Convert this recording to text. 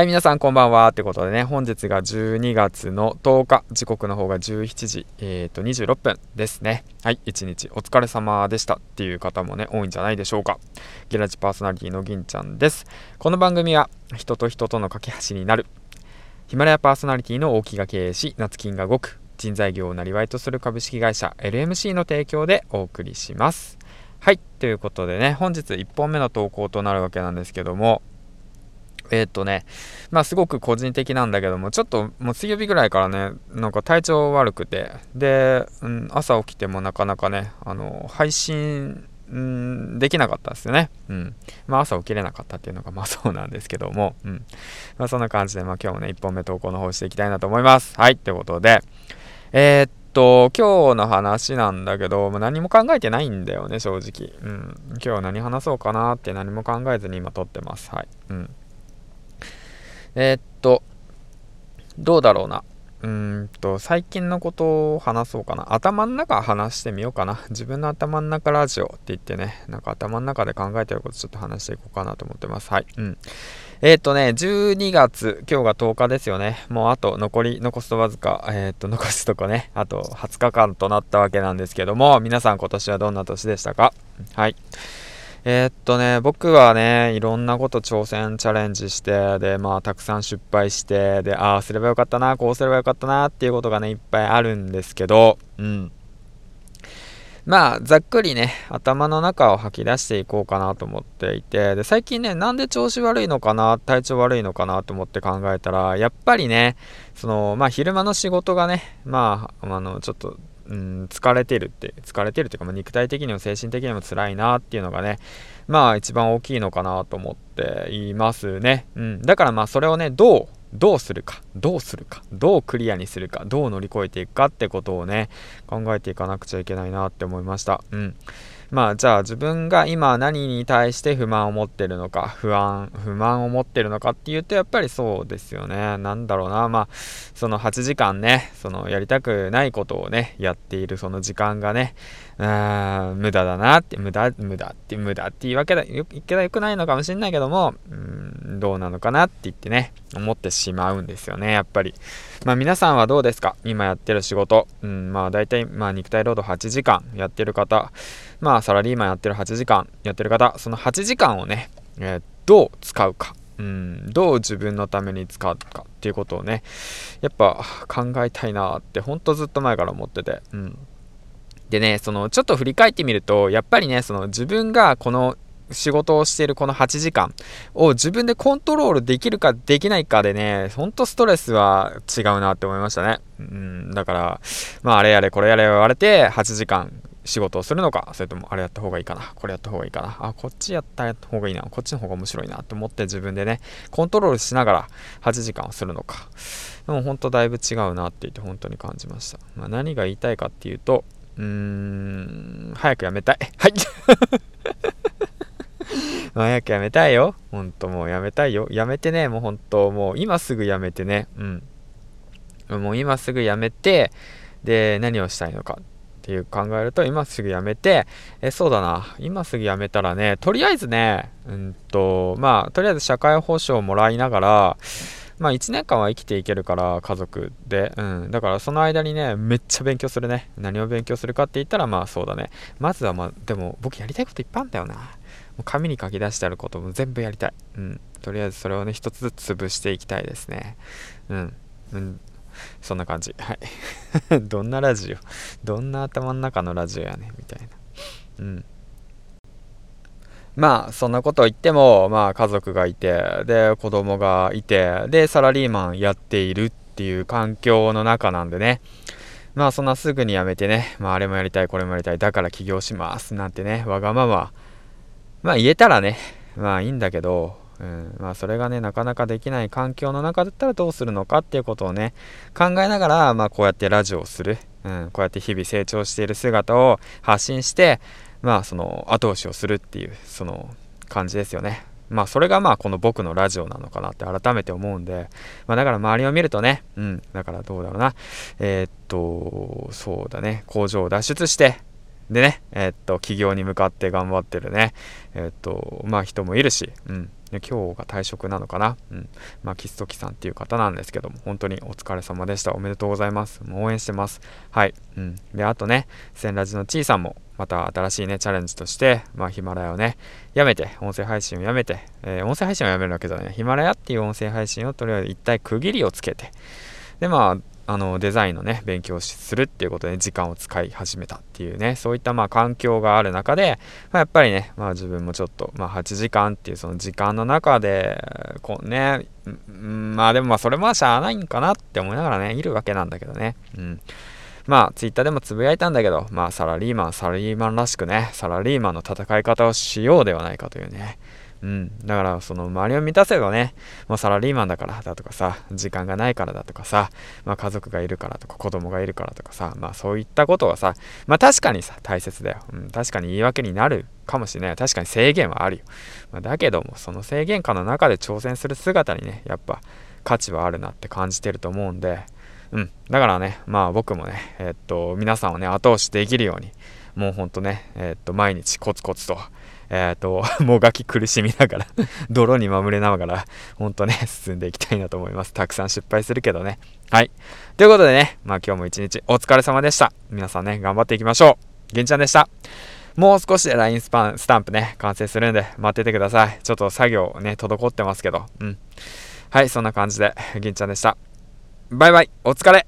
はい、皆さんこんばんは。ってことでね、本日が12月の10日、時刻の方が17時、えー、と26分ですね。はい、一日お疲れ様でしたっていう方もね、多いんじゃないでしょうか。ゲラジパーソナリティの銀ちゃんです。この番組は、人と人との架け橋になる、ヒマラヤパーソナリティの大木が経営し、夏金が動く、人材業をなりわいとする株式会社 LMC の提供でお送りします。はい、ということでね、本日1本目の投稿となるわけなんですけども、えー、とね、まあすごく個人的なんだけども、ちょっともう水曜日ぐらいからね、なんか体調悪くて、で、うん、朝起きてもなかなかね、あの、配信、うん、できなかったですよね。うん。まあ朝起きれなかったっていうのがまあそうなんですけども、うん。まあそんな感じで、まあ今日もね、1本目投稿の方していきたいなと思います。はい、ということで、えー、っと、今日の話なんだけど、まあ、何も考えてないんだよね、正直。うん。今日何話そうかなって何も考えずに今撮ってます。はい。うん。えー、っと、どうだろうな。うんと、最近のことを話そうかな。頭の中話してみようかな。自分の頭の中ラジオって言ってね、なんか頭の中で考えてることちょっと話していこうかなと思ってます。はい。うん。えー、っとね、12月、今日が10日ですよね。もうあと残り、残すとわずか、えー、と、残すとこね、あと20日間となったわけなんですけども、皆さん今年はどんな年でしたか？はい。えー、っとね、僕はね、いろんなこと挑戦、チャレンジして、で、まあ、たくさん失敗して、で、ああ、すればよかったな、こうすればよかったな、っていうことがね、いっぱいあるんですけど、うん。まあ、ざっくりね、頭の中を吐き出していこうかなと思っていて、で、最近ね、なんで調子悪いのかな、体調悪いのかなと思って考えたら、やっぱりね、その、まあ、昼間の仕事がね、まあ、あの、ちょっと、うん、疲れてるって、疲れてるっていうか、まあ、肉体的にも精神的にも辛いなっていうのがね、まあ一番大きいのかなと思っていますね。うん。だからまあそれをね、どう、どうするか、どうするか、どうクリアにするか、どう乗り越えていくかってことをね、考えていかなくちゃいけないなって思いました。うん。まあじゃあ自分が今何に対して不満を持ってるのか不安不満を持ってるのかっていうとやっぱりそうですよね。なんだろうな。まあその8時間ねそのやりたくないことをねやっているその時間がねあ無駄だなって無駄無駄って無駄って言いうわけだよいけばよくないのかもしれないけどもうんどうなのかなって言ってね思ってしまうんですよねやっぱり。まあ皆さんはどうですか？今やってる仕事。うんまあ大体まあ肉体労働8時間やってる方。まあ、サラリーマンやってる8時間やってる方、その8時間をね、えー、どう使うか、うん、どう自分のために使うかっていうことをね、やっぱ考えたいなって、ほんとずっと前から思ってて、うん。でね、その、ちょっと振り返ってみると、やっぱりね、その自分がこの仕事をしているこの8時間を自分でコントロールできるかできないかでね、ほんとストレスは違うなって思いましたね。うん、だから、まああれやれこれやれ言われて8時間仕事をするのか、それともあれやった方がいいかな、これやった方がいいかな、あ、こっちやった方がいいな、こっちの方が面白いなと思って自分でね、コントロールしながら8時間をするのか。でも本当だいぶ違うなって言って本当に感じました。まあ、何が言いたいかっていうと、うーん、早くやめたい。はい。早くやめたいよ。ほんともうやめたいよ。やめてね、もうほんともう今すぐやめてね。うん。もう今すぐやめて、で、何をしたいのかていう考えると、今すぐ辞めて、え、そうだな、今すぐ辞めたらね、とりあえずね、うんと、まあ、とりあえず社会保障をもらいながら、まあ1年間は生きていけるから家族で、うん、だからその間にねめっちゃ勉強するね。何を勉強するかって言ったらまあそうだね。まずはまあでも僕やりたいこといっぱいあるんだよな。もう紙に書き出してあることも全部やりたい。うん。とりあえずそれをね一つずつ潰していきたいですね。うん、うん、そんな感じ。はい。どんなラジオ？どんな頭の中のラジオやねみたいな。うん。まあ、そんなこと言っても、まあ、家族がいて、で、子供がいて、で、サラリーマンやっているっていう環境の中なんでね。まあ、そんなすぐに辞めてね、まあ、あれもやりたい、これもやりたい、だから起業します、なんてね、わがまま、まあ、言えたらね、まあ、いいんだけど、うん。まあ、それがねなかなかできない環境の中だったらどうするのかっていうことをね考えながら、まあ、こうやってラジオをする、うん、こうやって日々成長している姿を発信してまあその後押しをするっていうその感じですよね。まあそれがまあこの僕のラジオなのかなって改めて思うんで、まあだから周りを見るとね、うん、だからどうだろうな、えー、っと、そうだね、工場を脱出して、でね、えー、っと、企業に向かって頑張ってるね、えー、っと、まあ人もいるし、うん。で今日が退職なのかな。うん。まあ、キストキさんっていう方なんですけども、本当にお疲れ様でした。おめでとうございます。もう応援してます。はい。うん。で、あとね、千ラジのちいさんも、また新しいね、チャレンジとして、まあ、ヒマラヤをね、やめて、音声配信をやめて、えー、音声配信をやめるわけじゃない。ヒマラヤっていう音声配信をとりあえず一体区切りをつけて、で、まあ、あのデザインのね勉強するっていうことで時間を使い始めたっていうねそういったまあ環境がある中で、まあ、やっぱりね、まあ、自分もちょっと、まあ、8時間っていうその時間の中でこうねまあでもまあそれもしゃあないんかなって思いながらねいるわけなんだけどね。うん。まあツイッターでもつぶやいたんだけどまあサラリーマンサラリーマンらしくねサラリーマンの戦い方をしようではないかというね。うん。だから、その周りを満たせばね、もうサラリーマンだからだとかさ、時間がないからだとかさ、まあ家族がいるからとか子供がいるからとかさ、まあそういったことはさ、まあ確かにさ、大切だよ。うん、確かに言い訳になるかもしれない。確かに制限はあるよ。まあ、だけども、その制限下の中で挑戦する姿にね、やっぱ価値はあるなって感じてると思うんで、うん。だからね、まあ僕もね、えー、っと、皆さんをね、後押しできるように、もうほんとね、えー、っと、毎日コツコツと、えっ、と、もがき苦しみながら 泥にまむれながら、ほんとね、進んでいきたいなと思います。たくさん失敗するけどね。はい。ということでね、まあ今日も一日お疲れ様でした。皆さんね、頑張っていきましょう。げんちゃんでした。もう少しで LINE スパンスタンプね、完成するんで待っててください。ちょっと作業ね、滞ってますけど。うん。はい、そんな感じで、銀ちゃんでした。バイバイ、お疲れ